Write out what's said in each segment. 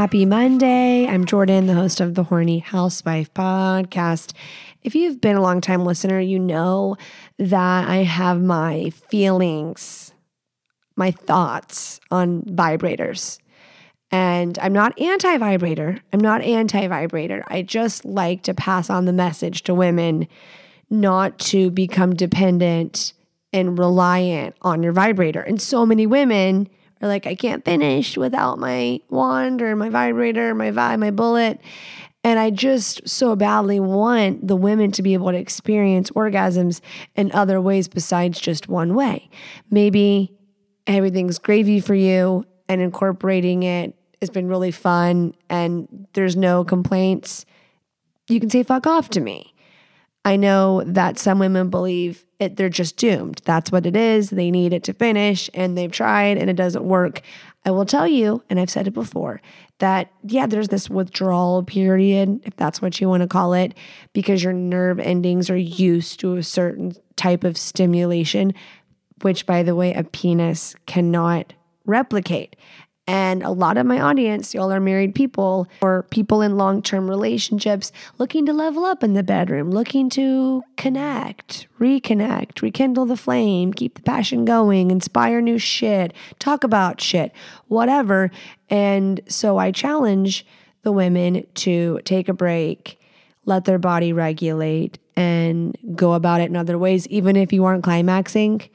Happy Monday. I'm Jordan, the host of the Horny Housewife podcast. If you've been a long time listener, you know that I have my feelings, my thoughts on vibrators. And I'm not anti vibrator. I'm not anti vibrator. I just like to pass on the message to women not to become dependent and reliant on your vibrator. And so many women or like I can't finish without my wand or my vibrator, my vi, my bullet. And I just so badly want the women to be able to experience orgasms in other ways besides just one way. Maybe everything's gravy for you and incorporating it has been really fun and there's no complaints. You can say fuck off to me. I know that some women believe it, they're just doomed. That's what it is. They need it to finish and they've tried and it doesn't work. I will tell you, and I've said it before, that yeah, there's this withdrawal period, if that's what you want to call it, because your nerve endings are used to a certain type of stimulation, which, by the way, a penis cannot replicate. And a lot of my audience, y'all are married people or people in long term relationships looking to level up in the bedroom, looking to connect, reconnect, rekindle the flame, keep the passion going, inspire new shit, talk about shit, whatever. And so I challenge the women to take a break, let their body regulate, and go about it in other ways, even if you aren't climaxing.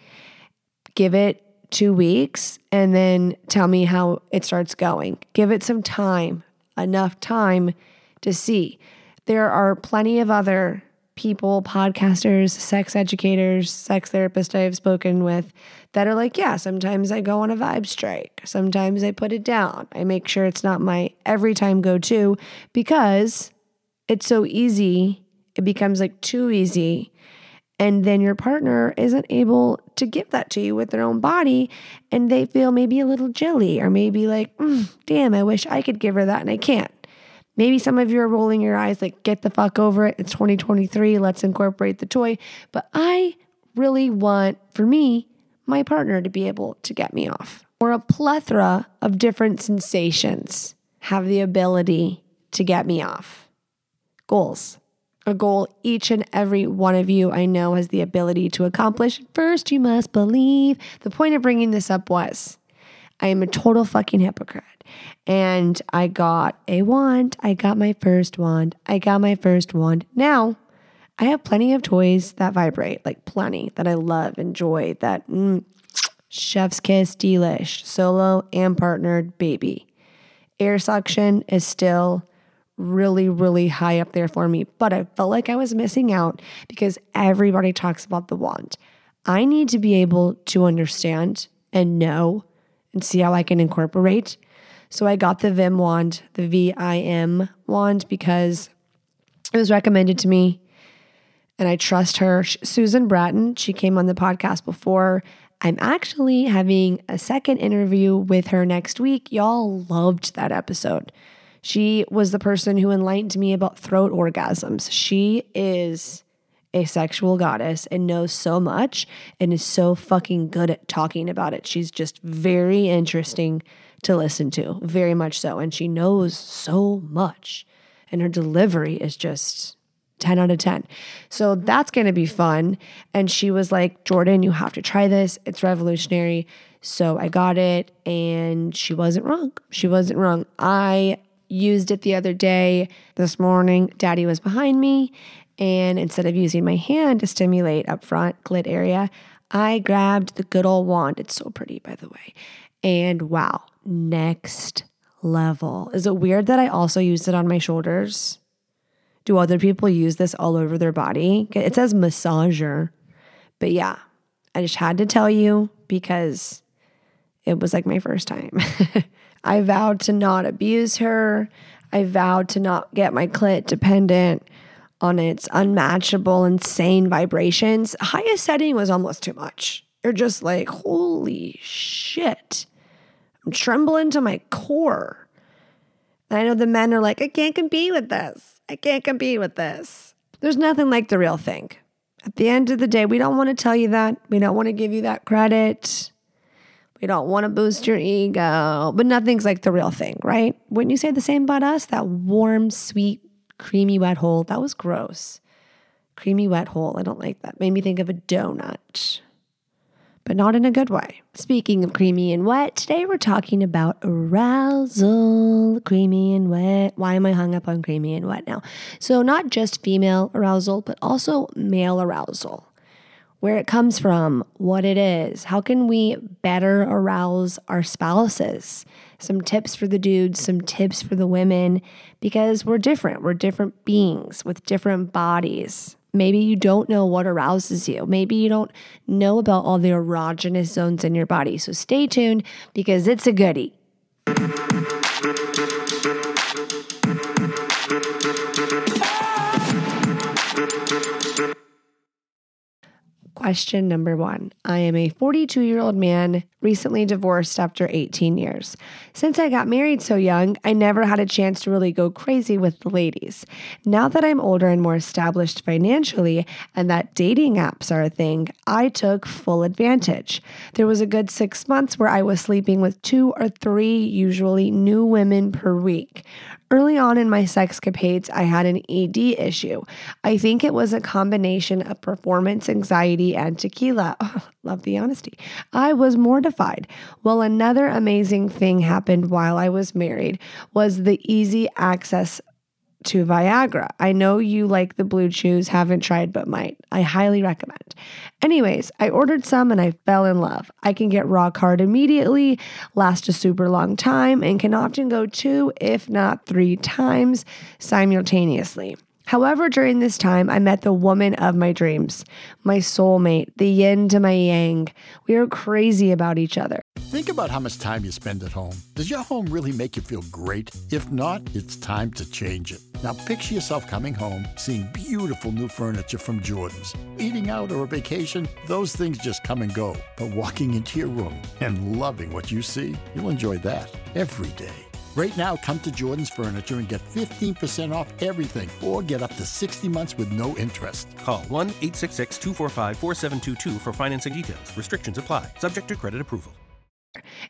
Give it two weeks and then tell me how it starts going. Give it some time, enough time to see. There are plenty of other people, podcasters, sex educators, sex therapists I have spoken with that are like, yeah, sometimes I go on a vibe strike. Sometimes I put it down. I make sure it's not my every time go to because it's so easy. It becomes like too easy and then your partner isn't able to give that to you with their own body. And they feel maybe a little jelly or maybe like, mm, damn, I wish I could give her that and I can't. Maybe some of you are rolling your eyes like, get the fuck over it. It's 2023. Let's incorporate the toy. But I really want, for me, my partner to be able to get me off. Or a plethora of different sensations have the ability to get me off. Goals a goal each and every one of you I know has the ability to accomplish. First, you must believe. The point of bringing this up was I am a total fucking hypocrite. And I got a wand. I got my first wand. I got my first wand. Now, I have plenty of toys that vibrate, like plenty that I love, enjoy, that mm, chef's kiss, delish, solo and partnered baby. Air suction is still really, really high up there for me, but I felt like I was missing out because everybody talks about the wand. I need to be able to understand and know and see how I can incorporate. So I got the Vim wand, the V I M wand, because it was recommended to me and I trust her. Susan Bratton, she came on the podcast before. I'm actually having a second interview with her next week. Y'all loved that episode. She was the person who enlightened me about throat orgasms. She is a sexual goddess and knows so much and is so fucking good at talking about it. She's just very interesting to listen to, very much so. And she knows so much. And her delivery is just 10 out of 10. So that's going to be fun. And she was like, Jordan, you have to try this. It's revolutionary. So I got it and she wasn't wrong. She wasn't wrong. I used it the other day. This morning, daddy was behind me. And instead of using my hand to stimulate up front, clit area, I grabbed the good old wand. It's so pretty, by the way. And wow, next level. Is it weird that I also used it on my shoulders? Do other people use this all over their body? It says massager. But yeah, I just had to tell you because it was like my first time. I vowed to not abuse her. I vowed to not get my clit dependent on its unmatchable, insane vibrations, highest setting was almost too much. You're just like, holy shit. I'm trembling to my core. And I know the men are like, I can't compete with this. I can't compete with this. There's nothing like the real thing. At the end of the day, we don't want to tell you that. We don't want to give you that credit. We don't want to boost your ego, but nothing's like the real thing, right? Wouldn't you say the same about us? That warm, sweet, creamy wet hole. That was gross. Creamy wet hole. I don't like that. Made me think of a donut but not in a good way. Speaking of creamy and wet, today we're talking about arousal, creamy and wet. Why am I hung up on creamy and wet now? So, not just female arousal, but also male arousal. Where it comes from, what it is, how can we better arouse our spouses? Some tips for the dudes, some tips for the women, because we're different. We're different beings with different bodies. Maybe you don't know what arouses you. Maybe you don't know about all the erogenous zones in your body. So stay tuned because it's a goodie. Question number one. I am a 42 year old man, recently divorced after 18 years. Since I got married so young, I never had a chance to really go crazy with the ladies. Now that I'm older and more established financially, and that dating apps are a thing, I took full advantage. There was a good six months where I was sleeping with two or three, usually new women per week. Early on in my sexcapades, I had an ED issue. I think it was a combination of performance anxiety and tequila. Love the honesty. I was mortified. Well, another amazing thing happened while I was married was the easy access to Viagra. I know you like the blue chews, haven't tried but might. I highly recommend. Anyways, I ordered some and I fell in love. I can get rock hard immediately, last a super long time, and can often go two, if not three times simultaneously. However, during this time, I met the woman of my dreams, my soulmate, the yin to my yang. We are crazy about each other. Think about how much time you spend at home. Does your home really make you feel great? If not, it's time to change it. Now, picture yourself coming home, seeing beautiful new furniture from Jordan's. Eating out or a vacation, those things just come and go. But walking into your room and loving what you see, you'll enjoy that every day. Right now, come to Jordan's Furniture and get 15% off everything or get up to 60 months with no interest. Call 1 866 245 4722 for financing details. Restrictions apply, subject to credit approval.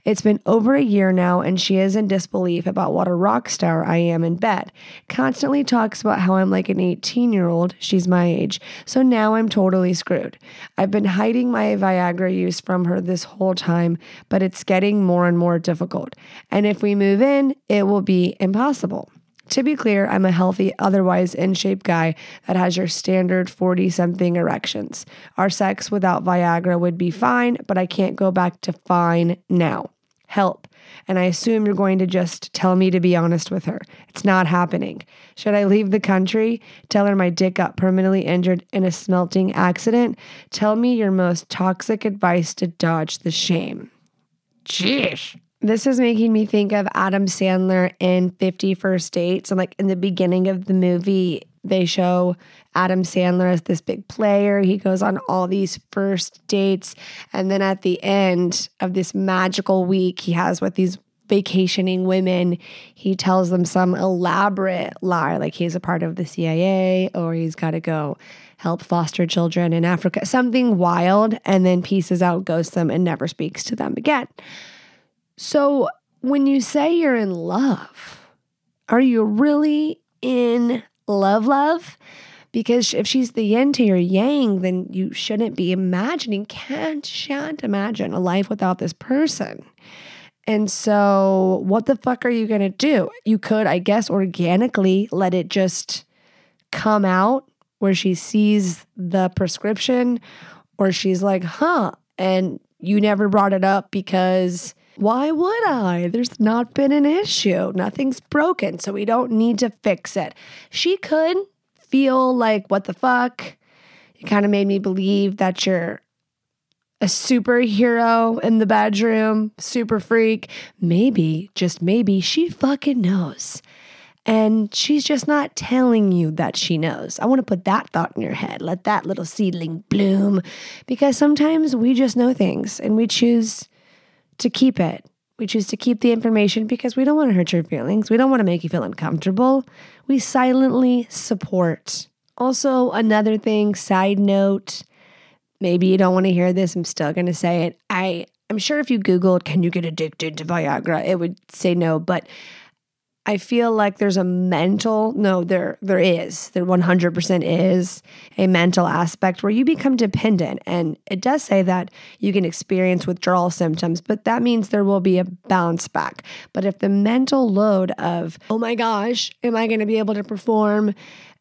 It's been over a year now, and she is in disbelief about what a rock star I am in bed. Constantly talks about how I'm like an 18 year old. She's my age. So now I'm totally screwed. I've been hiding my Viagra use from her this whole time, but it's getting more and more difficult. And if we move in, it will be impossible. To be clear, I'm a healthy, otherwise in shape guy that has your standard 40 something erections. Our sex without Viagra would be fine, but I can't go back to fine now. Help. And I assume you're going to just tell me to be honest with her. It's not happening. Should I leave the country? Tell her my dick got permanently injured in a smelting accident? Tell me your most toxic advice to dodge the shame. Jeez. This is making me think of Adam Sandler in 50 First Dates. And like in the beginning of the movie, they show Adam Sandler as this big player. He goes on all these first dates. And then at the end of this magical week he has with these vacationing women, he tells them some elaborate lie, like he's a part of the CIA or he's got to go help foster children in Africa, something wild, and then pieces out, ghosts them, and never speaks to them again. So, when you say you're in love, are you really in love, love? Because if she's the yin to your yang, then you shouldn't be imagining, can't, shan't imagine a life without this person. And so, what the fuck are you going to do? You could, I guess, organically let it just come out where she sees the prescription or she's like, huh, and you never brought it up because why would I? There's not been an issue. Nothing's broken, so we don't need to fix it. She could feel like, what the fuck? It kind of made me believe that you're a superhero in the bedroom, super freak. Maybe, just maybe, she fucking knows. And she's just not telling you that she knows. I want to put that thought in your head. Let that little seedling bloom because sometimes we just know things and we choose to keep it. We choose to keep the information because we don't want to hurt your feelings. We don't want to make you feel uncomfortable. We silently support. Also, another thing, side note, maybe you don't want to hear this. I'm still going to say it. I I'm sure if you googled can you get addicted to Viagra, it would say no, but I feel like there's a mental no there there is. There 100% is a mental aspect where you become dependent. And it does say that you can experience withdrawal symptoms but that means there will be a bounce back. But if the mental load of oh my gosh am I going to be able to perform?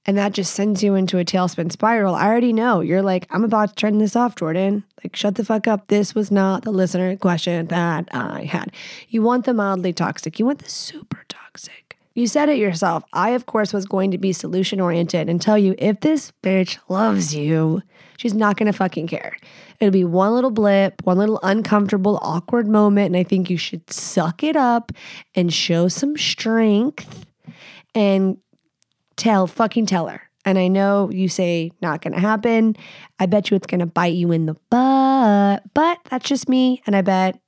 And that just sends you into a tailspin spiral. I already know. You're like I'm about to turn this off Jordan. Like shut the fuck up. This was not the listener question that I had. You want the mildly toxic. You want the super toxic toxic. You said it yourself. I, of course, was going to be solution oriented and tell you if this bitch loves you, she's not going to fucking care. It'll be one little blip, one little uncomfortable, awkward moment. And I think you should suck it up and show some strength and tell, fucking tell her. And I know you say not going to happen. I bet you it's going to bite you in the butt, but that's just me. And I bet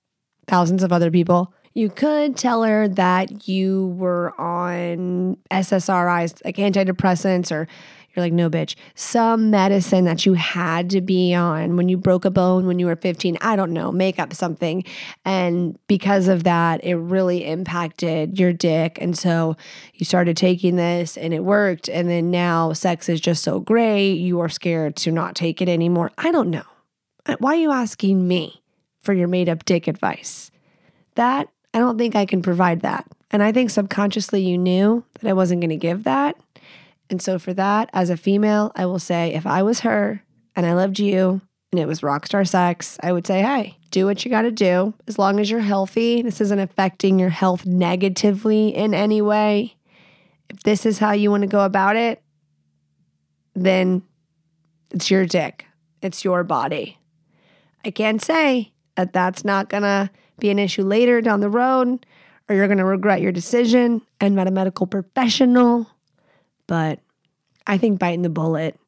thousands of other people you could tell her that you were on SSRIs, like antidepressants, or you're like, no, bitch, some medicine that you had to be on when you broke a bone when you were 15. I don't know, make up something. And because of that, it really impacted your dick. And so you started taking this and it worked. And then now sex is just so great, you are scared to not take it anymore. I don't know. Why are you asking me for your made up dick advice? That I don't think I can provide that. And I think subconsciously you knew that I wasn't going to give that. And so, for that, as a female, I will say if I was her and I loved you and it was rockstar sex, I would say, hey, do what you got to do. As long as you're healthy, this isn't affecting your health negatively in any way. If this is how you want to go about it, then it's your dick, it's your body. I can't say that that's not going to be an issue later down the road, or you're going to regret your decision. I'm not a medical professional, but I think biting the bullet,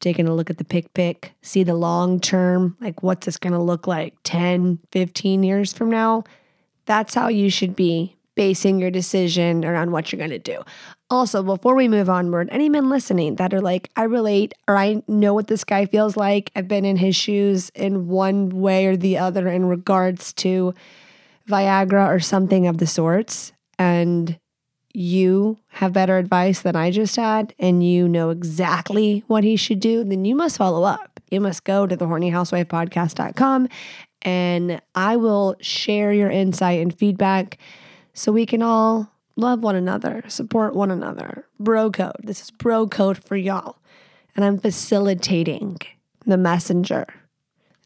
taking a look at the pick pick, see the long term, like what's this going to look like 10, 15 years from now, that's how you should be basing your decision around what you're going to do. Also, before we move onward, any men listening that are like, I relate or I know what this guy feels like, I've been in his shoes in one way or the other in regards to Viagra or something of the sorts, and you have better advice than I just had, and you know exactly what he should do, then you must follow up. You must go to the hornyhousewifepodcast.com and I will share your insight and feedback so we can all love one another, support one another. Bro code. This is bro code for y'all. And I'm facilitating the messenger.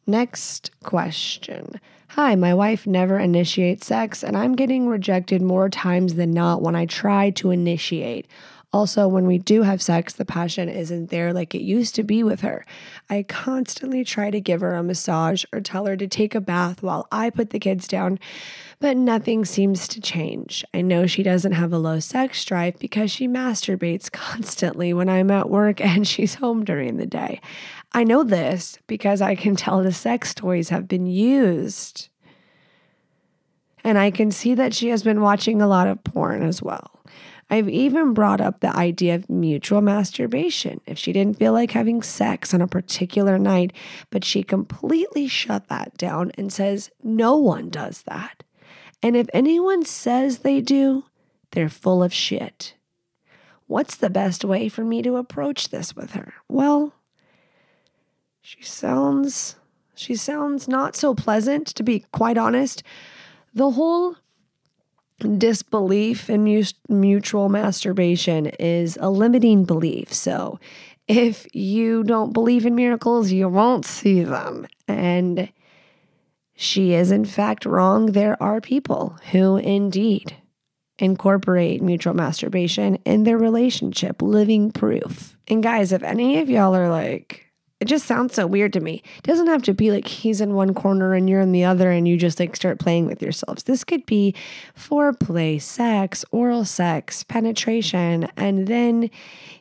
Next question. Hi, my wife never initiates sex, and I'm getting rejected more times than not when I try to initiate. Also, when we do have sex, the passion isn't there like it used to be with her. I constantly try to give her a massage or tell her to take a bath while I put the kids down, but nothing seems to change. I know she doesn't have a low sex drive because she masturbates constantly when I'm at work and she's home during the day. I know this because I can tell the sex toys have been used. And I can see that she has been watching a lot of porn as well. I've even brought up the idea of mutual masturbation if she didn't feel like having sex on a particular night, but she completely shut that down and says no one does that. And if anyone says they do, they're full of shit. What's the best way for me to approach this with her? Well, she sounds she sounds not so pleasant to be quite honest. The whole disbelief in mutual masturbation is a limiting belief. So, if you don't believe in miracles, you won't see them. And she is, in fact, wrong. There are people who indeed incorporate mutual masturbation in their relationship, living proof. And guys, if any of y'all are like, It just sounds so weird to me. It doesn't have to be like he's in one corner and you're in the other and you just like start playing with yourselves. This could be foreplay, sex, oral sex, penetration, and then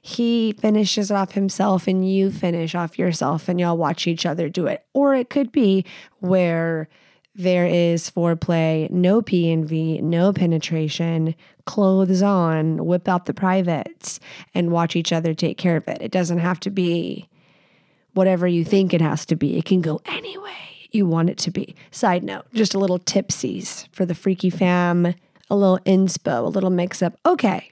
he finishes off himself and you finish off yourself and y'all watch each other do it. Or it could be where there is foreplay, no P and V, no penetration, clothes on, whip out the privates and watch each other take care of it. It doesn't have to be whatever you think it has to be. It can go any way you want it to be. Side note, just a little tipsies for the freaky fam, a little inspo, a little mix up. Okay.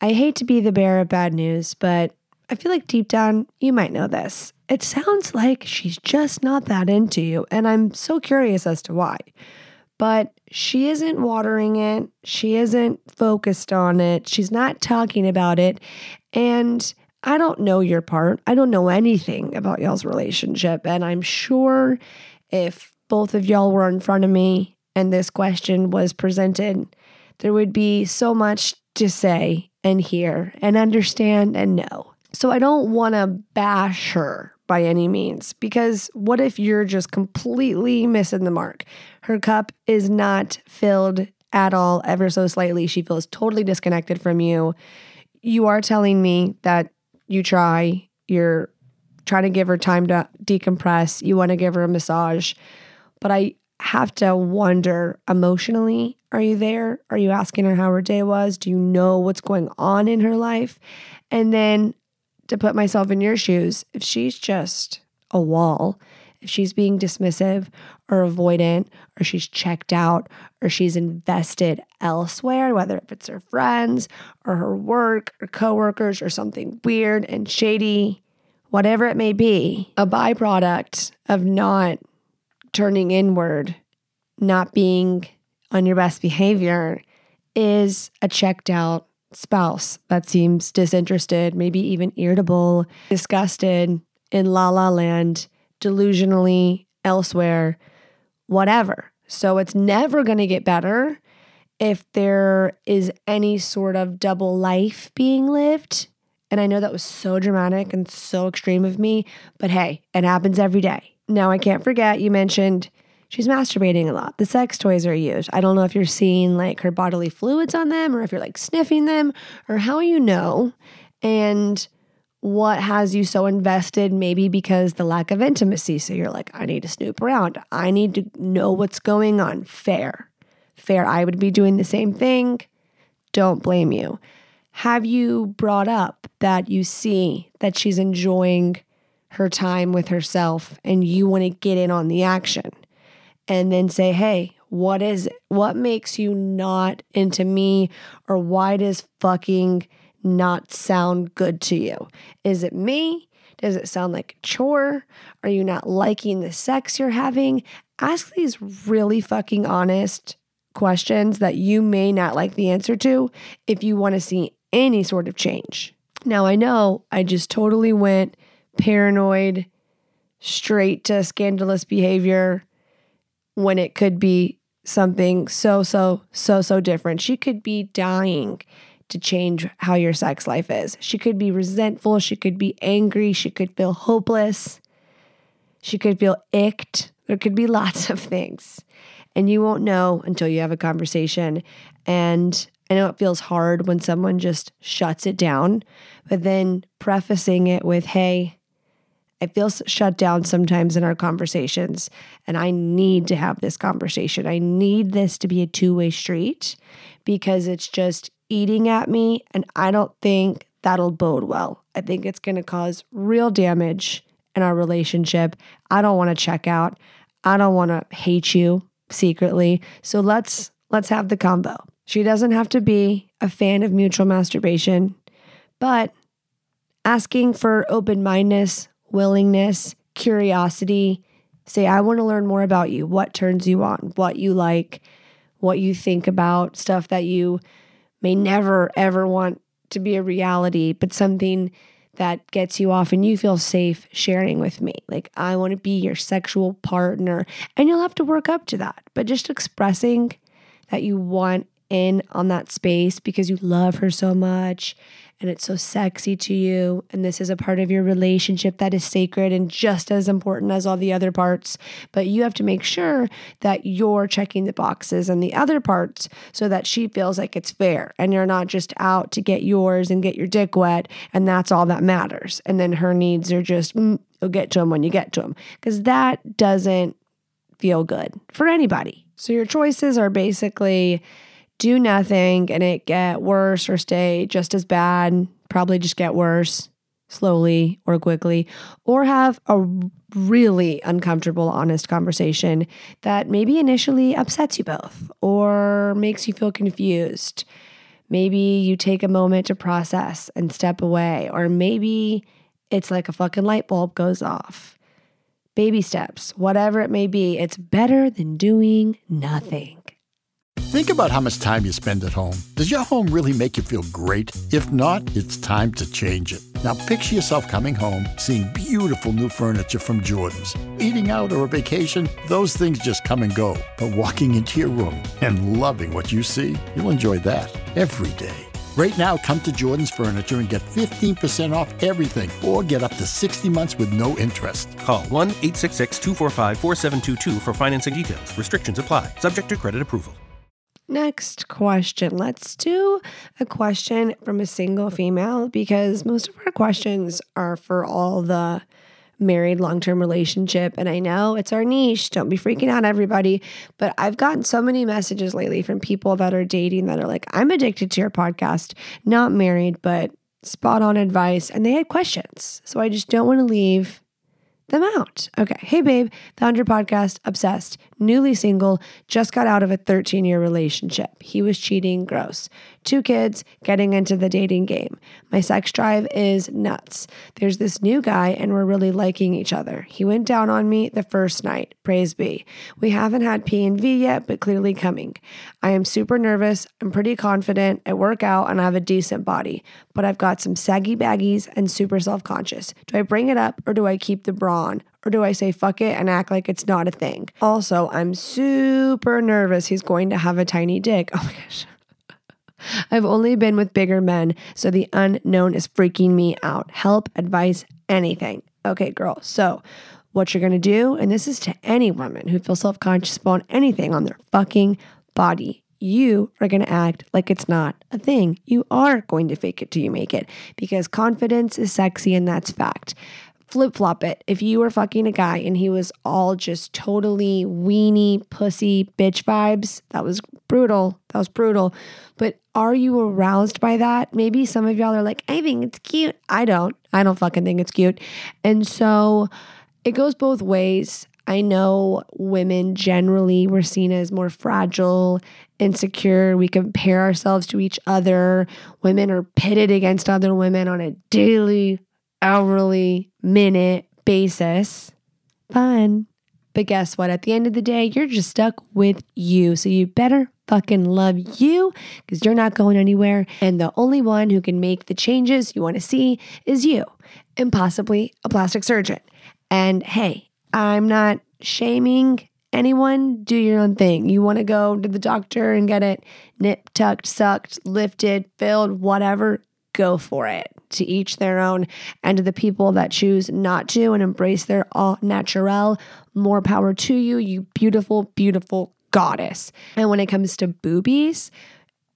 I hate to be the bearer of bad news, but I feel like deep down you might know this. It sounds like she's just not that into you, and I'm so curious as to why. But she isn't watering it, she isn't focused on it, she's not talking about it, and I don't know your part. I don't know anything about y'all's relationship. And I'm sure if both of y'all were in front of me and this question was presented, there would be so much to say and hear and understand and know. So I don't want to bash her by any means because what if you're just completely missing the mark? Her cup is not filled at all, ever so slightly. She feels totally disconnected from you. You are telling me that you try, you're trying to give her time to decompress, you want to give her a massage. But I have to wonder emotionally are you there? Are you asking her how her day was? Do you know what's going on in her life? And then to put myself in your shoes, if she's just a wall, if she's being dismissive or avoidant, or she's checked out, or she's invested elsewhere, whether if it's her friends or her work or coworkers or something weird and shady, whatever it may be, a byproduct of not turning inward, not being on your best behavior, is a checked out spouse that seems disinterested, maybe even irritable, disgusted, in la la land, delusionally elsewhere, whatever. So it's never going to get better if there is any sort of double life being lived. And I know that was so dramatic and so extreme of me, but hey, it happens every day. Now, I can't forget you mentioned she's masturbating a lot. The sex toys are used. I don't know if you're seeing like her bodily fluids on them or if you're like sniffing them or how you know. And what has you so invested maybe because the lack of intimacy? So you're like i need to snoop around. I need to know what's going on. Fair. Fair. I would be doing the same thing. Don't blame you. Have you brought up that you see that she's enjoying her time with herself and you want to get in on the action and then say hey what is what makes you not into me? Or why does fucking not sound good to you? Is it me? Does it sound like a chore? Are you not liking the sex you're having? Ask these really fucking honest questions that you may not like the answer to if you want to see any sort of change. Now, I know I just totally went paranoid, straight to scandalous behavior when it could be something so, so, so, so different. She could be dying to change how your sex life is. She could be resentful, she could be angry, she could feel hopeless, she could feel icked. There could be lots of things. And you won't know until you have a conversation. And I know it feels hard when someone just shuts it down, but then prefacing it with, hey, I feel shut down sometimes in our conversations, and I need to have this conversation. I need this to be a two way street because it's just eating at me, and I don't think that'll bode well. I think it's going to cause real damage in our relationship. I don't want to check out. I don't want to hate you secretly. So let's let's have the combo. She doesn't have to be a fan of mutual masturbation, but asking for open-mindedness, willingness, curiosity, say I want to learn more about you, what turns you on, what you like, what you think about, stuff that you may never ever want to be a reality, but something that gets you off and you feel safe sharing with me. Like, I want to be your sexual partner. And you'll have to work up to that. But just expressing that you want in on that space because you love her so much and it's so sexy to you. And this is a part of your relationship that is sacred and just as important as all the other parts. But you have to make sure that you're checking the boxes and the other parts so that she feels like it's fair and you're not just out to get yours and get your dick wet. And that's all that matters. And then her needs are just, mm, you'll get to them when you get to them. Because that doesn't feel good for anybody. So your choices are basically do nothing and it get worse or stay just as bad, probably just get worse slowly or quickly, or have a really uncomfortable, honest conversation that maybe initially upsets you both or makes you feel confused. Maybe you take a moment to process and step away, or maybe it's like a fucking light bulb goes off. Baby steps, whatever it may be, it's better than doing nothing. Think about how much time you spend at home. Does your home really make you feel great? If not, it's time to change it. Now picture yourself coming home, seeing beautiful new furniture from Jordan's. Eating out or a vacation, those things just come and go. But walking into your room and loving what you see, you'll enjoy that every day. Right now, come to Jordan's Furniture and get 15% off everything or get up to 60 months with no interest. Call 1 866 245 4722 for financing details. Restrictions apply, subject to credit approval. Next question. Let's do a question from a single female because most of our questions are for all the married long term relationship. And I know it's our niche. Don't be freaking out, everybody. But I've gotten so many messages lately from people that are dating that are like, I'm addicted to your podcast, not married, but spot on advice. And they had questions. So I just don't want to leave them out. Okay. Hey, babe, found your podcast, obsessed, newly single, just got out of a 13 year relationship. He was cheating, gross. Two kids, getting into the dating game. My sex drive is nuts. There's this new guy, and we're really liking each other. He went down on me the first night. Praise be. We haven't had P and V yet, but clearly coming. I am super nervous. I'm pretty confident. I work out and I have a decent body, but I've got some saggy baggies and super self conscious. Do I bring it up or do I keep the bra on? Or do I say fuck it and act like it's not a thing? Also, I'm super nervous he's going to have a tiny dick. Oh my gosh. I've only been with bigger men, so the unknown is freaking me out. Help, advice, anything. Okay, girl. So, what you're gonna do, and this is to any woman who feels self conscious about anything on their fucking body. You are going to act like it's not a thing. You are going to fake it till you make it because confidence is sexy and that's fact flip flop it. If you were fucking a guy and he was all just totally weenie, pussy, bitch vibes, that was brutal. That was brutal. But are you aroused by that? Maybe some of y'all are like, I think it's cute. I don't. I don't fucking think it's cute. And so it goes both ways. I know women generally were seen as more fragile, insecure. We compare ourselves to each other. Women are pitted against other women on a daily hourly, minute basis. Fun. But guess what? At the end of the day, you're just stuck with you. So you better fucking love you because you're not going anywhere. And the only one who can make the changes you want to see is you and possibly a plastic surgeon. And hey, I'm not shaming anyone. Do your own thing. You want to go to the doctor and get it nip, tucked, sucked, lifted, filled, whatever, go for it to each their own. And to the people that choose not to and embrace their all natural, more power to you, you beautiful, beautiful goddess. And when it comes to boobies,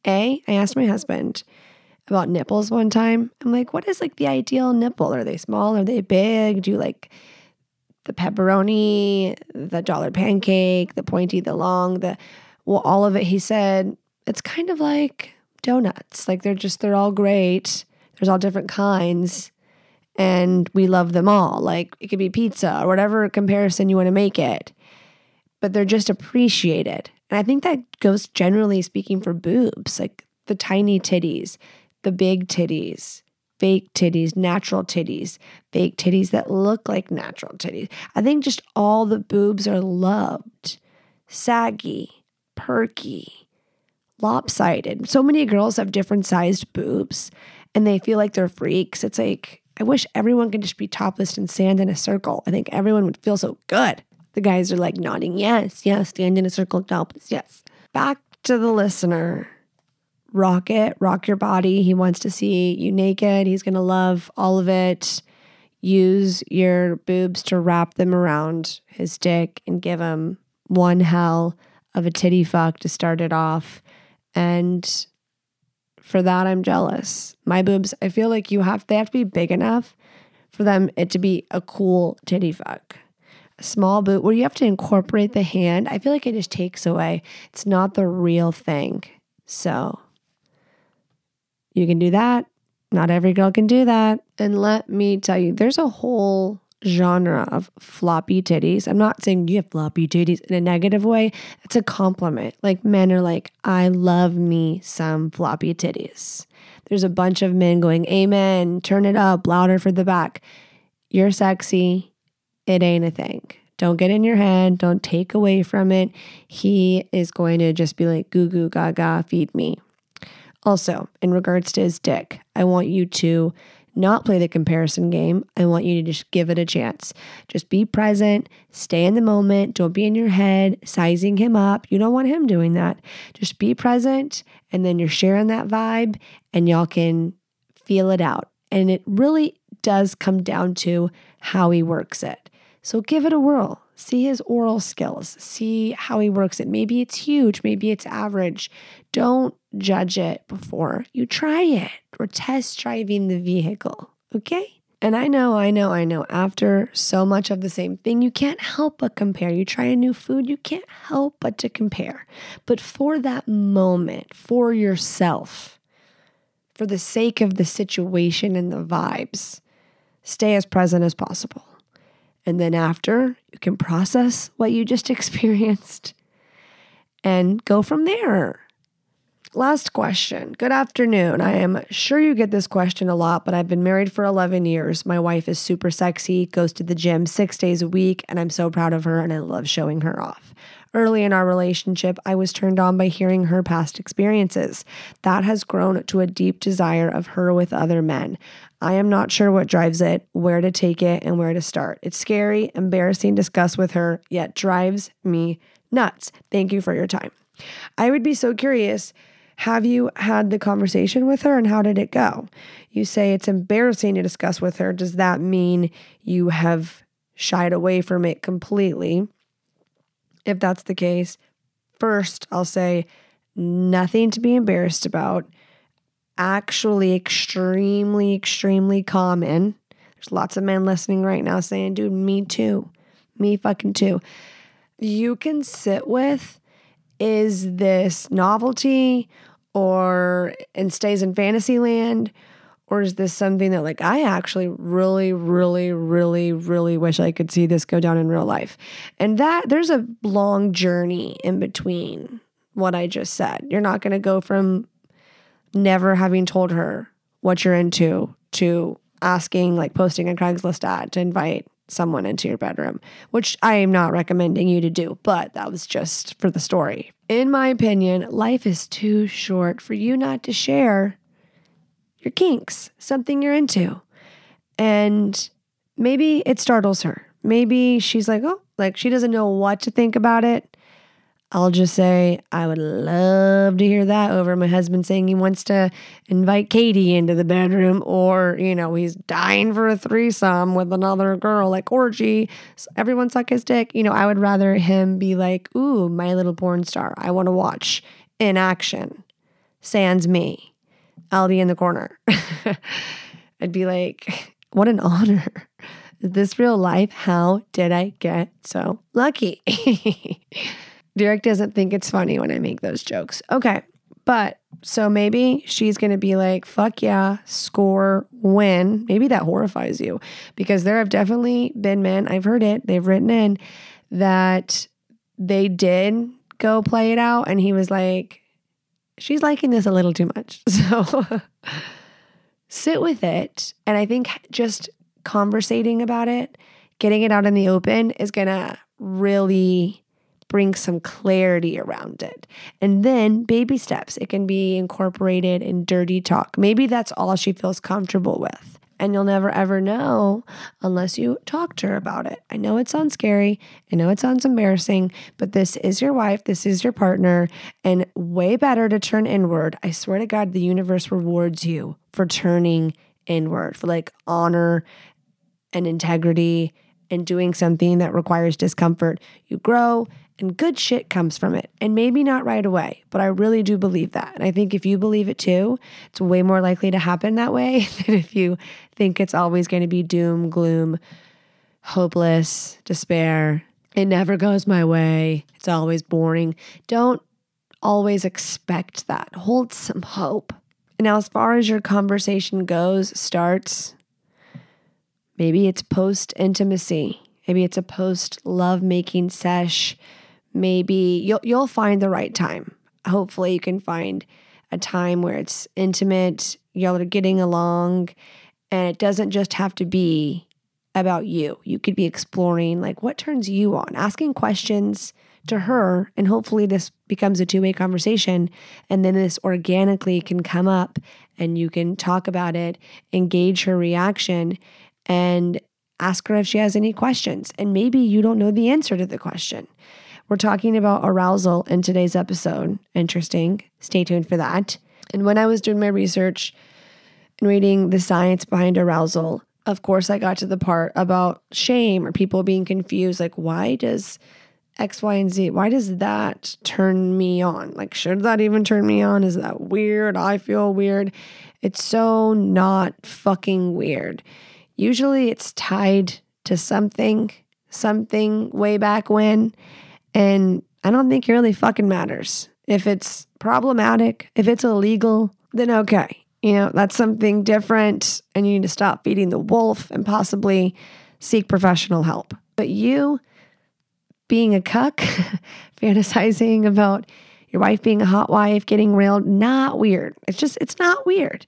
A, I asked my husband about nipples one time. I'm like, what is like the ideal nipple? Are they small? Are they big? Do you like the pepperoni, the dollar pancake, the pointy, the long, the well, all of it? He said, it's kind of like donuts. Like they're just, they're all great. There's all different kinds and we love them all. Like it could be pizza or whatever comparison you want to make it, but they're just appreciated. And I think that goes generally speaking for boobs, like the tiny titties, the big titties, fake titties, natural titties, fake titties that look like natural titties. I think just all the boobs are loved, saggy, perky, lopsided. So many girls have different sized boobs and they feel like they're freaks. It's like, I wish everyone could just be topless and stand in a circle. I think everyone would feel so good. The guys are like nodding, yes, yes, stand in a circle, topless, yes. Back to the listener. rock it, rock your body. He wants to see you naked. He's going to love all of it. Use your boobs to wrap them around his dick and give him one hell of a titty fuck to start it off. And for that, I'm jealous. My boobs, I feel like you have, they have to be big enough for them it to be a cool titty fuck. A small boot where you have to incorporate the hand, I feel like it just takes away. It's not the real thing. So you can do that. Not every girl can do that. And let me tell you, there's a whole genre of floppy titties. I'm not saying you have floppy titties in a negative way. It's a compliment. Like men are like, I love me some floppy titties. There's a bunch of men going, Amen, turn it up louder for the back. You're sexy. It ain't a thing. Don't get in your head. Don't take away from it. He is going to just be like, goo goo gaga, feed me. Also, in regards to his dick, I want you to not play the comparison game. I want you to just give it a chance. Just be present, stay in the moment. Don't be in your head sizing him up. You don't want him doing that. Just be present, and then you're sharing that vibe, and y'all can feel it out. And it really does come down to how he works it. So give it a whirl. See his oral skills. See how he works it. Maybe it's huge, maybe it's average. Don't judge it before you try it or test driving the vehicle. Okay? And I know, I know, I know, after so much of the same thing, you can't help but compare. You try a new food, you can't help but to compare. But for that moment, for yourself, for the sake of the situation and the vibes, stay as present as possible. And then after, you can process what you just experienced and go from there. Last question. Good afternoon. I am sure you get this question a lot, but I've been married for 11 years. My wife is super sexy, goes to the gym six days a week, and I'm so proud of her and I love showing her off. Early in our relationship, I was turned on by hearing her past experiences. That has grown to a deep desire of her with other men. I am not sure what drives it, where to take it, and where to start. It's scary, embarrassing discuss with her, yet drives me nuts. Thank you for your time. I would be so curious. Have you had the conversation with her and how did it go? You say it's embarrassing to discuss with her. Does that mean you have shied away from it completely? If that's the case, first, I'll say nothing to be embarrassed about actually extremely, extremely common. There's lots of men listening right now saying, dude, me too. Me fucking too. You can sit with is this novelty or and stays in fantasy land or is this something that like I actually really really really really wish I could see this go down in real life. And that there's a long journey in between what I just said. You're not going to go from never having told her what you're into to asking, like posting a Craigslist ad to invite someone into your bedroom, which I am not recommending you to do, but that was just for the story. In my opinion, life is too short for you not to share your kinks, something you're into. And maybe it startles her. Maybe she's like, oh, like she doesn't know what to think about it. I'll just say, I would love to hear that over my husband saying he wants to invite Katie into the bedroom, or, you know, he's dying for a threesome with another girl, like orgy. everyone suck his dick. You know, I would rather him be like, Ooh, my little porn star. I want to watch in action. Sans me. I'll be in the corner. I'd be like, What an honor. Is this real life? How did I get so lucky? Derek doesn't think it's funny when I make those jokes. Okay. But so maybe she's going to be like, fuck yeah, score, win. Maybe that horrifies you because there have definitely been men, I've heard it, they've written in that they did go play it out. And he was like, she's liking this a little too much. So sit with it. And I think just conversating about it, getting it out in the open is going to really bring some clarity around it. And then baby steps, it can be incorporated in dirty talk. Maybe that's all she feels comfortable with. And you'll never ever know unless you talk to her about it. I know it sounds scary. I know it sounds embarrassing, but this is your wife. This is your partner. And way better to turn inward. I swear to God, the universe rewards you for turning inward, for like honor and integrity and doing something that requires discomfort. You grow and good shit comes from it. And maybe not right away, but I really do believe that. And I think if you believe it too, it's way more likely to happen that way than if you think it's always going to be doom, gloom, hopeless, despair. It never goes my way. It's always boring. Don't always expect that. Hold some hope. Now, as far as your conversation goes, starts, maybe it's post intimacy. Maybe it's a post love making sesh maybe you'll you'll find the right time. Hopefully you can find a time where it's intimate, y'all are getting along, and it doesn't just have to be about you. You could be exploring like what turns you on, asking questions to her, and hopefully this becomes a two-way conversation and then this organically can come up and you can talk about it, engage her reaction and ask her if she has any questions. And maybe you don't know the answer to the question. We're talking about arousal in today's episode. Interesting. Stay tuned for that. And when I was doing my research and reading the science behind arousal, of course, I got to the part about shame or people being confused. Like, why does X, Y, and Z, why does that turn me on? Like, should that even turn me on? Is that weird? I feel weird. It's so not fucking weird. Usually it's tied to something, something way back when. And I don't think it really fucking matters. If it's problematic, if it's illegal, then okay. You know, that's something different and you need to stop feeding the wolf and possibly seek professional help. But you being a cuck, fantasizing about your wife being a hot wife, getting railed, not weird. It's just, it's not weird.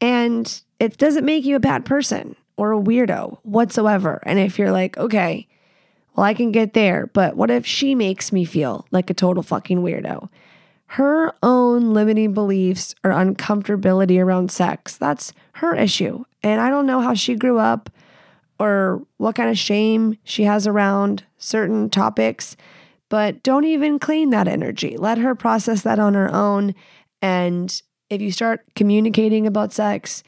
And it doesn't make you a bad person or a weirdo whatsoever. And if you're like, okay, well, I can get there, but what if she makes me feel like a total fucking weirdo? Her own limiting beliefs or uncomfortability around sex, that's her issue. And I don't know how she grew up or what kind of shame she has around certain topics, but don't even claim that energy. Let her process that on her own. And if you start communicating about sex,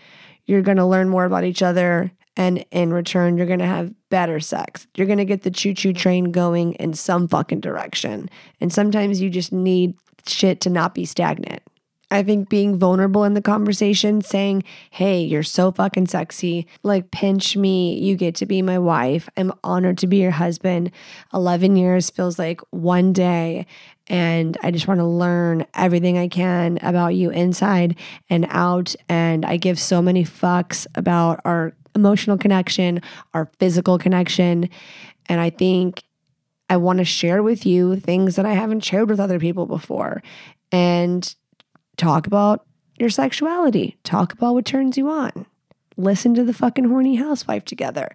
you're going to learn more about each other and in return, you're going to have better sex. You're going to get the choo choo train going in some fucking direction. And sometimes you just need shit to not be stagnant. I think being vulnerable in the conversation, saying, Hey, you're so fucking sexy. Like, pinch me. You get to be my wife. I'm honored to be your husband. 11 years feels like one day. And I just want to learn everything I can about you inside and out. And I give so many fucks about our emotional connection, our physical connection. And I think I want to share with you things that I haven't shared with other people before and talk about your sexuality, talk about what turns you on. Listen to the fucking horny housewife together.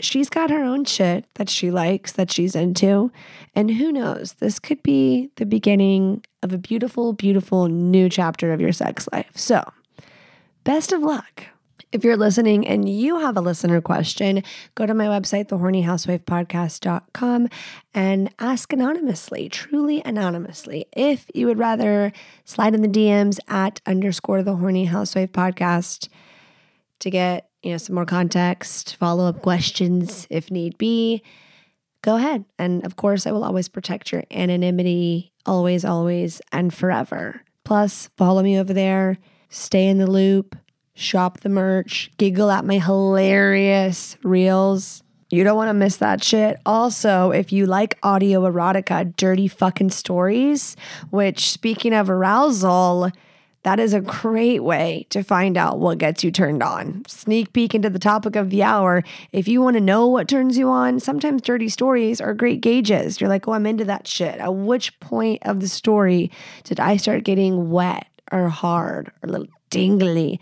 She's got her own shit that she likes, that she's into. And who knows, this could be the beginning of a beautiful, beautiful new chapter of your sex life. So, best of luck. If you're listening and you have a listener question, go to my website, thehornyhousewifepodcast.com, and ask anonymously, truly anonymously. If you would rather slide in the DMs at underscore the horny housewife podcast to get you know some more context, follow up questions if need be, go ahead. And of course, I will always protect your anonymity, always, always, and forever. Plus, follow me over there, stay in the loop shop the merch, giggle at my hilarious reels. You don't want to miss that shit. Also, if you like audio erotica, dirty fucking stories, which speaking of arousal, that is a great way to find out what gets you turned on. Sneak peek into the topic of the hour. If you want to know what turns you on, sometimes dirty stories are great gauges. You're like, oh, I'm into that shit. At which point of the story did I start getting wet or hard or a little dingly?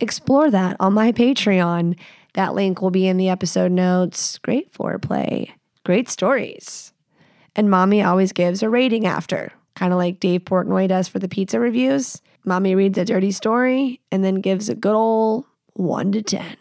Explore that on my Patreon. That link will be in the episode notes. Great foreplay, great stories. And mommy always gives a rating after, kind of like Dave Portnoy does for the pizza reviews. Mommy reads a dirty story and then gives a good old 1 to 10.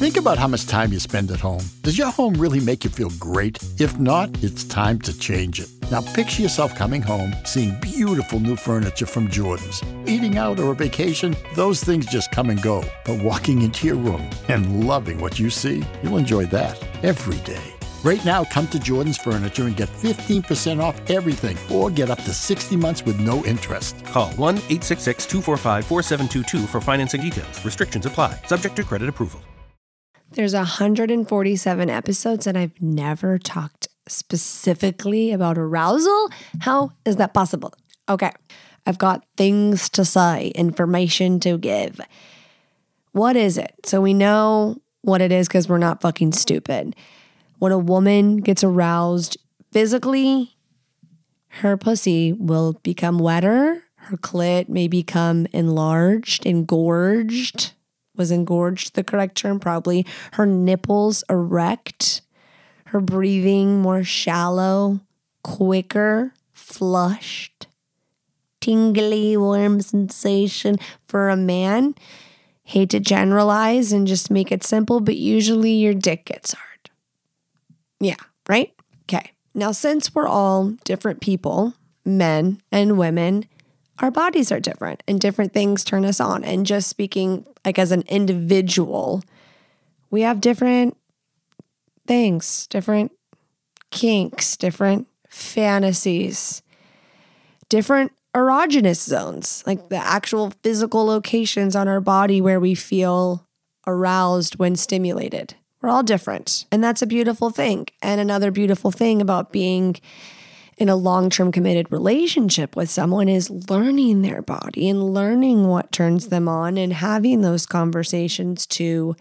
Think about how much time you spend at home. Does your home really make you feel great? If not, it's time to change it. Now picture yourself coming home, seeing beautiful new furniture from Jordan's. Eating out or a vacation, those things just come and go. But walking into your room and loving what you see, you'll enjoy that every day. Right now, come to Jordan's Furniture and get 15% off everything or get up to 60 months with no interest. Call 1 866 245 4722 for financing details. Restrictions apply, subject to credit approval. There's 147 episodes and I've never talked specifically about arousal. How is that possible? Okay, I've got things to say, information to give. What is it? So we know what it is because we're not fucking stupid. When a woman gets aroused physically, her pussy will become wetter. Her clit may become enlarged, engorged. Was engorged the correct term? Probably. Her nipples erect. Her breathing more shallow, quicker, flushed. Tingly, warm sensation for a man. Hate to generalize and just make it simple, but usually your dick gets hard. Yeah, right? Okay. Now, since we're all different people, men and women, our bodies are different and different things turn us on. And just speaking like as an individual, we have different things, different kinks, different fantasies, different erogenous zones, like the actual physical locations on our body where we feel aroused when stimulated. We're all different. And that's a beautiful thing. And another beautiful thing about being in a long term committed relationship with someone is learning their body and learning what turns them on and having those conversations to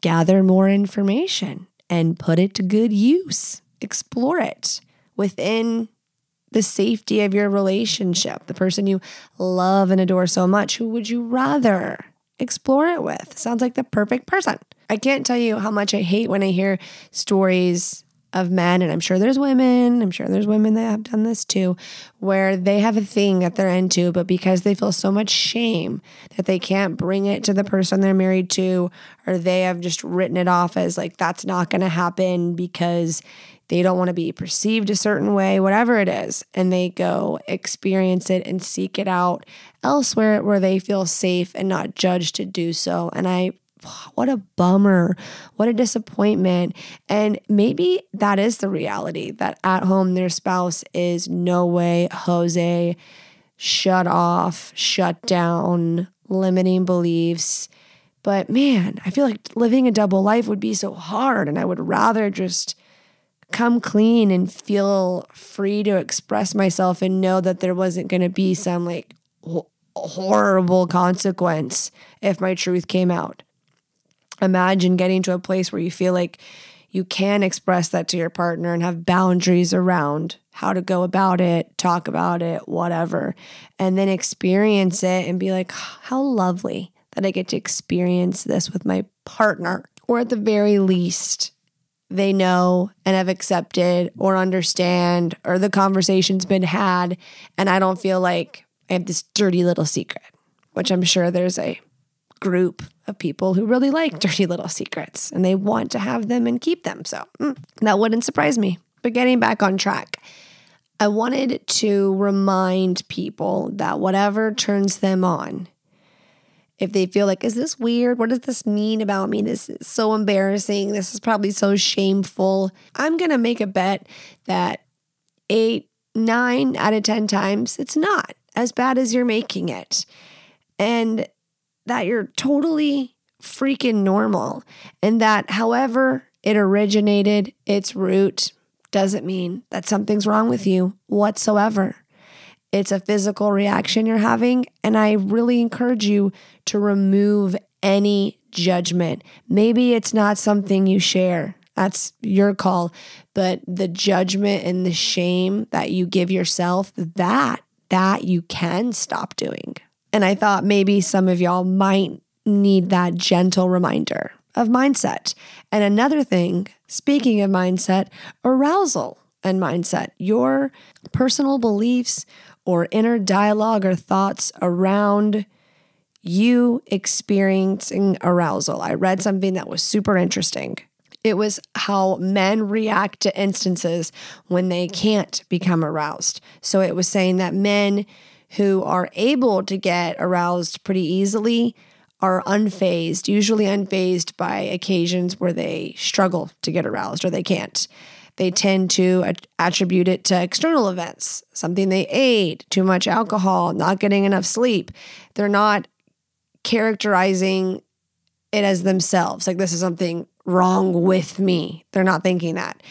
gather more information and put it to good use. Explore it within the safety of your relationship, the person you love and adore so much. Who would you rather explore it with? Sounds like the perfect person. I can't tell you how much I hate when I hear stories of men, and I'm sure there's women, I'm sure there's women that have done this too, where they have a thing that they're into, but because they feel so much shame that they can't bring it to the person they're married to, or they have just written it off as like that's not to happen because they don't want to be perceived a certain way, whatever it is, and they go experience it and seek it out elsewhere where they feel safe and not judged to do so. And I what a bummer. What a disappointment. And maybe that is the reality that at home their spouse is no way Jose, shut off, shut down, limiting beliefs. But man, I feel like living a double life would be so hard. And I would rather just come clean and feel free to express myself and know that there wasn't going to be some like horrible consequence if my truth came out imagine getting to a place where you feel like you can express that to your partner and have boundaries around how to go about it, talk about it, whatever, and then experience it and be like, how lovely that I get to experience this with my partner. Or at the very least, they know and have accepted or understand, or the conversation's been had, and I don't feel like I have this dirty little secret, which I'm sure there's a group of people who really like dirty little secrets and they want to have them and keep them. So mm, that wouldn't surprise me. But getting back on track, I wanted to remind people that whatever turns them on, if they feel like, is this weird? What does this mean about me? This is so embarrassing. This is probably so shameful. I'm going to make a bet that eight, nine out of 10 times, it's not as bad as you're making it. And that you're totally freaking normal and that however it originated, its root doesn't mean that something's wrong with you whatsoever. It's a physical reaction you're having. And I really encourage you to remove any judgment. Maybe it's not something you share. That's your call. But the judgment and the shame that you give yourself, that, that you can stop doing. And I thought maybe some of y'all might need that gentle reminder of mindset. And another thing, speaking of mindset, arousal. and mindset, your personal beliefs or inner dialogue or thoughts around you experiencing arousal. I read something that was super interesting. It was how men react to instances when they can't become aroused. So it was saying that men who are able to get aroused pretty easily are unfazed, usually unfazed by occasions where they struggle to get aroused or they can't. They tend to attribute it to external events, something they ate, too much alcohol, not getting enough sleep. They're not characterizing it as themselves, like this is something wrong with me. They're not thinking that.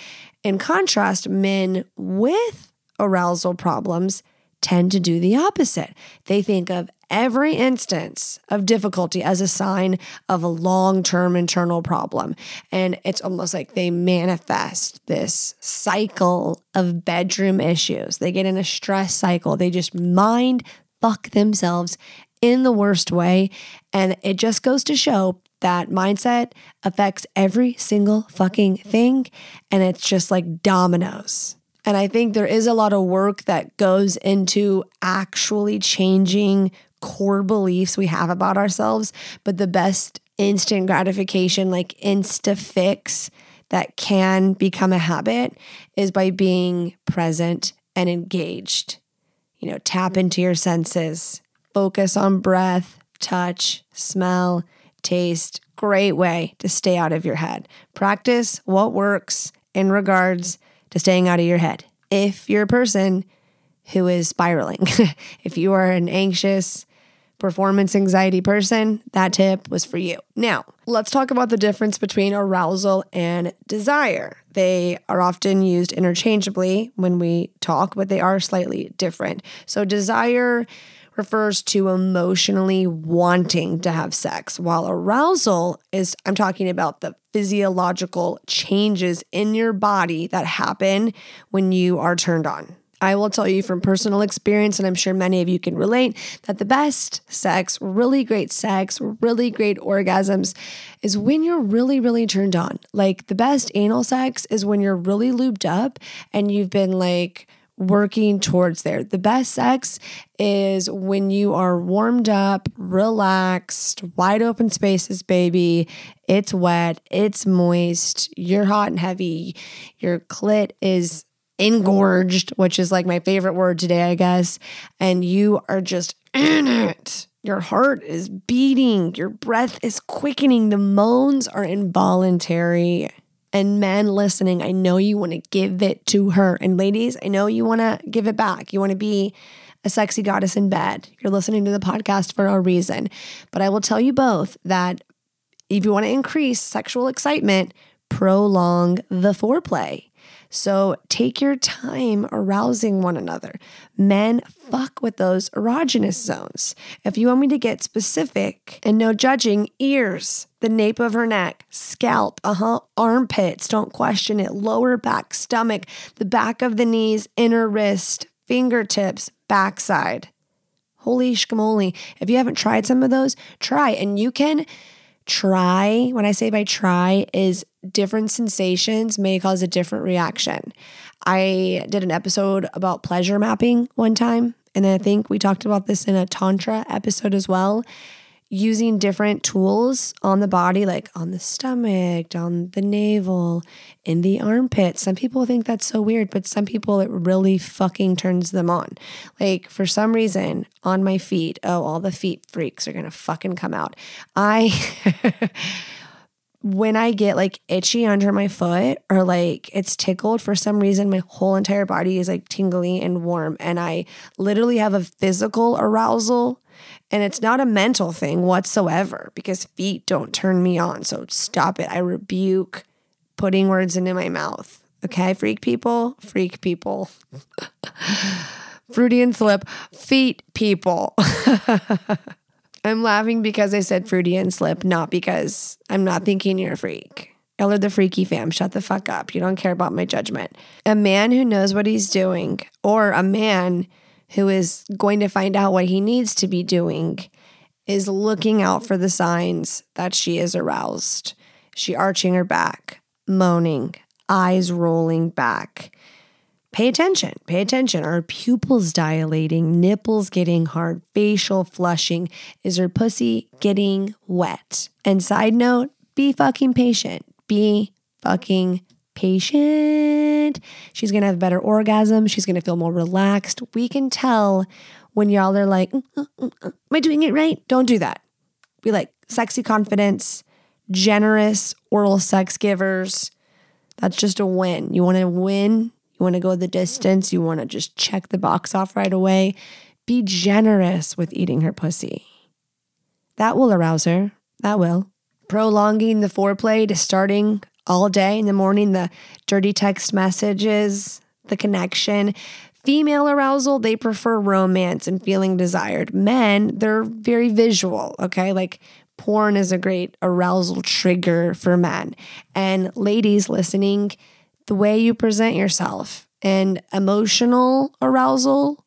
In contrast, men with arousal problems tend to do the opposite. They think of every instance of difficulty as a sign of a long term internal problem. And it's almost like they manifest this cycle of bedroom issues. They get in a stress cycle. They just mind fuck themselves in the worst way. And it just goes to show that mindset affects every single fucking thing. And it's just like dominoes. And I think there is a lot of work that goes into actually changing core beliefs we have about ourselves. But the best instant gratification, like insta fix that can become a habit is by being present and engaged. You know, tap into your senses, focus on breath, touch, smell, taste. Great way to stay out of your head. Practice what works in regards to staying out of your head. If you're a person who is spiraling, if you are an anxious, performance anxiety person, that tip was for you. Now, let's talk about the difference between arousal and desire. They are often used interchangeably when we talk, but they are slightly different. So, desire refers to emotionally wanting to have sex, while arousal is, I'm talking about the physiological changes in your body that happen when you are turned on. I will tell you from personal experience, and I'm sure many of you can relate, that the best sex, really great sex, really great orgasms is when you're really, really turned on. Like the best anal sex is when you're really lubed up and you've been like, working towards there. The best sex is when you are warmed up, relaxed, wide open spaces, baby. It's wet, it's moist, you're hot and heavy, your clit is engorged, which is like my favorite word today, I guess, and you are just in it. Your heart is beating, your breath is quickening, the moans are involuntary. And men listening, I know you want to give it to her. And ladies, I know you want to give it back. You want to be a sexy goddess in bed. You're listening to the podcast for a reason. But I will tell you both that if you want to increase sexual excitement, prolong the foreplay. So take your time arousing one another. Men fuck with those erogenous zones. If you want me to get specific and no judging, ears, the nape of her neck, scalp, uh huh, armpits, don't question it, lower back, stomach, the back of the knees, inner wrist, fingertips, backside. Holy schmoly. If you haven't tried some of those, try. And you can try, when I say by try, is different sensations may cause a different reaction. I did an episode about pleasure mapping one time, and I think we talked about this in a Tantra episode as well. Using different tools on the body, like on the stomach, on the navel, in the armpit. Some people think that's so weird, but some people it really fucking turns them on. Like for some reason, on my feet, oh, all the feet freaks are gonna fucking come out. I when I get like itchy under my foot or like it's tickled for some reason, my whole entire body is like tingly and warm. And I literally have a physical arousal. And it's not a mental thing whatsoever because feet don't turn me on. So stop it. I rebuke putting words into my mouth. Okay, freak people, freak people. Freudian slip, feet people. I'm laughing because I said Freudian slip, not because I'm not thinking you're a freak. Y'all are the freaky fam. Shut the fuck up. You don't care about my judgment. A man who knows what he's doing, or a man who is going to find out what he needs to be doing, is looking out for the signs that she is aroused. She arching her back, moaning, eyes rolling back, pay attention, pay attention. Are pupils dilating, nipples getting hard, facial flushing? Is her pussy getting wet? And side note, be fucking patient. Be fucking patient. She's gonna have a better orgasm. She's gonna feel more relaxed. We can tell when y'all are like, mm, mm, mm. Am I doing it right? Don't do that. Be like sexy confidence, generous oral sex givers. That's just a win. You wanna win, you wanna go the distance, you wanna just check the box off right away. Be generous with eating her pussy. That will arouse her. That will. Prolonging the foreplay to starting all day in the morning, the dirty text messages, the connection. Female arousal, they prefer romance and feeling desired. Men, they're very visual, okay? Like porn is a great arousal trigger for men. And ladies listening, the way you present yourself and emotional arousal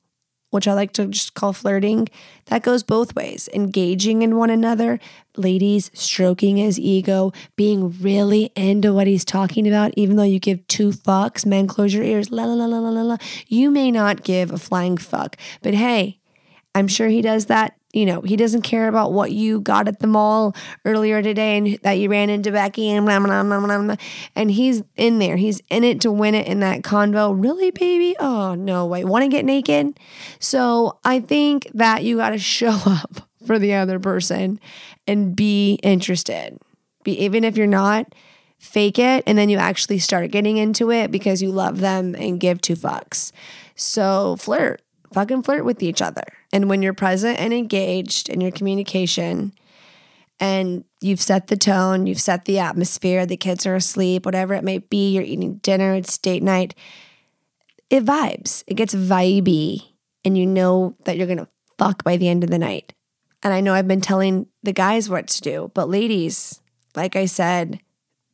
which I like to just call flirting, that goes both ways. Engaging in one another, ladies stroking his ego, being really into what he's talking about, even though you give two fucks, men close your ears, la la la la la la. You may not give a flying fuck, but hey, I'm sure he does that you know, he doesn't care about what you got at the mall earlier today and that you ran into Becky and blah, blah, blah, blah, blah. And he's in there. He's in it to win it in that convo. Really, baby? Oh, no way. Want to get naked? So I think that you got to show up for the other person and be interested. Be, even if you're not, fake it and then you actually start getting into it because you love them and give two fucks. So flirt fucking flirt with each other. And when you're present and engaged in your communication and you've set the tone, you've set the atmosphere, the kids are asleep, whatever it may be, you're eating dinner, it's date night, it vibes. It gets vibey and you know that you're going to fuck by the end of the night. And I know I've been telling the guys what to do, but ladies, like I said,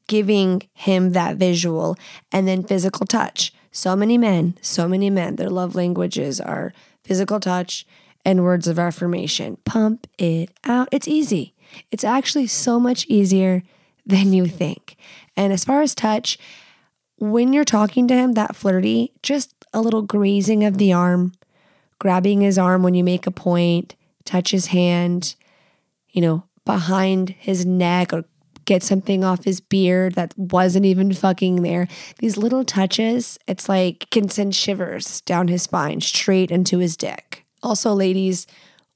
giving him that visual and then physical touch. So many men, so many men, their love languages are physical touch and words of affirmation. Pump it out. It's easy. It's actually so much easier than you think. And as far as touch, when you're talking to him that flirty, just a little grazing of the arm, grabbing his arm when you make a point, touch his hand, you know, behind his neck or get something off his beard that wasn't even fucking there. These little touches, it's like can send shivers down his spine straight into his dick. Also, ladies,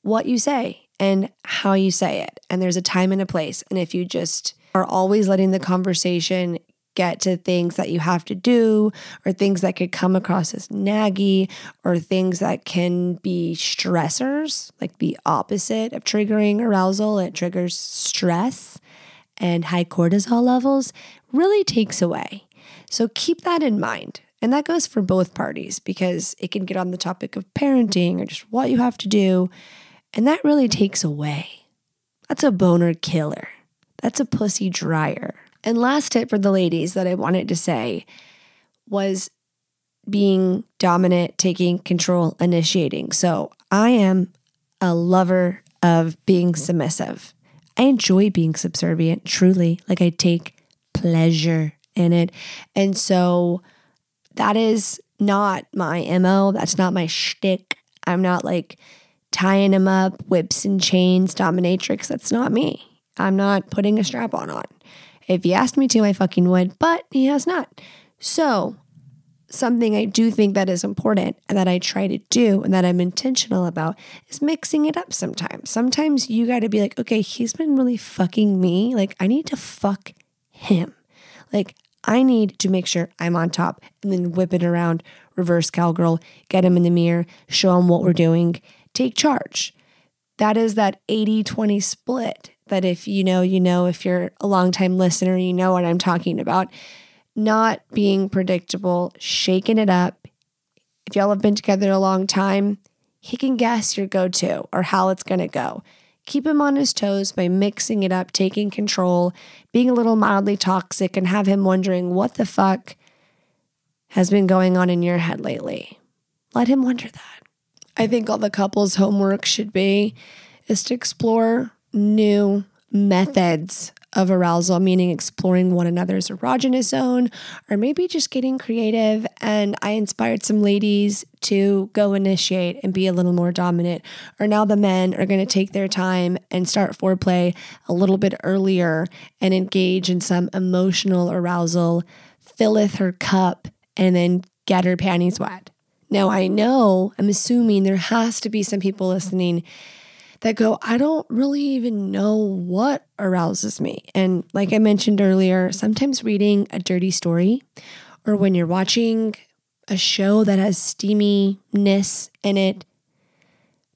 what you say and how you say it. And there's a time and a place. And if you just are always letting the conversation get to things that you have to do or things that could come across as naggy or things that can be stressors, like the opposite of triggering arousal, it triggers stress and high cortisol levels really takes away. So keep that in mind. And that goes for both parties because it can get on the topic of parenting or just what you have to do. And that really takes away. That's a boner killer. That's a pussy dryer. And last tip for the ladies that I wanted to say was being dominant, taking control, initiating. So I am a lover of being submissive. I enjoy being subservient, truly. Like I take pleasure in it. And so that is not my MO. That's not my shtick. I'm not like tying him up, whips and chains, dominatrix. That's not me. I'm not putting a strap on on. If he asked me to, I fucking would, but he has not. So something I do think that is important and that I try to do and that I'm intentional about is mixing it up sometimes. Sometimes you got to be like, okay, he's been really fucking me. Like, I need to fuck him. Like, I need to make sure I'm on top and then whip it around, reverse cowgirl, get him in the mirror, show him what we're doing, take charge. That is that 80 20 split that if you know, you know, if you're a longtime listener, you know what I'm talking about not being predictable, shaking it up. If y'all have been together a long time, he can guess your go to or how it's going to go. Keep him on his toes by mixing it up, taking control, being a little mildly toxic, and have him wondering what the fuck has been going on in your head lately. Let him wonder that. I think all the couple's homework should be is to explore new methods of arousal, meaning exploring one another's erogenous zone, or maybe just getting creative. And I inspired some ladies to go initiate and be a little more dominant. Or now the men are going to take their time and start foreplay a little bit earlier and engage in some emotional arousal, filleth her cup, and then get her panties wet. Now, I know, I'm assuming there has to be some people listening that go, I don't really even know what arouses me. And like I mentioned earlier, sometimes reading a dirty story or when you're watching a show that has steaminess in it,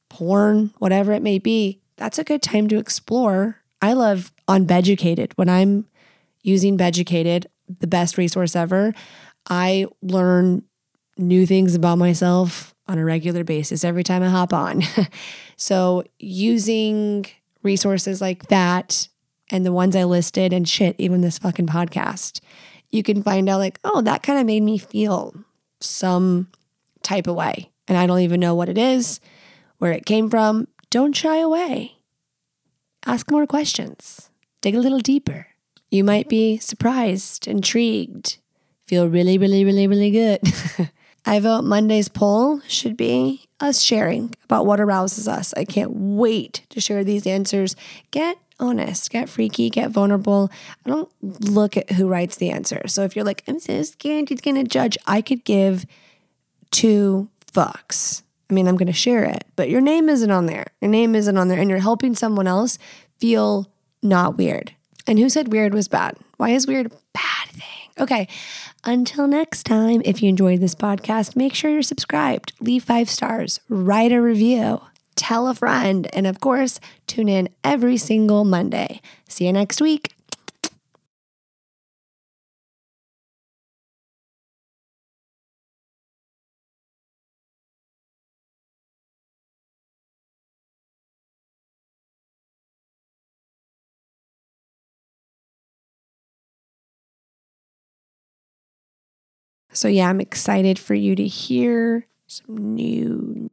porn, whatever it may be, that's a good time to explore. I love on Beducated when I'm using Beducated, the best resource ever. I learn new things about myself on a regular basis every time I hop on. so, using resources like that and the ones I listed, and shit, even this fucking podcast, you can find out, like, oh, that kind of made me feel some type of way. And I don't even know what it is, where it came from. Don't shy away. Ask more questions, dig a little deeper. You might be surprised, intrigued, feel really, really, really, really good. I vote Monday's poll should be us sharing about what arouses us. I can't wait to share these answers. Get honest, get freaky, get vulnerable. I don't look at who writes the answer. So if you're like, I'm so scared he's going to judge, I could give two fucks. I mean, I'm going to share it, but your name isn't on there. Your name isn't on there, and you're helping someone else feel not weird. And who said weird was bad? Why is weird bad thing? Okay. Until next time, if you enjoyed this podcast, make sure you're subscribed, leave five stars, write a review, tell a friend, and of course, tune in every single Monday. See you next week. So, yeah, I'm excited for you to hear some new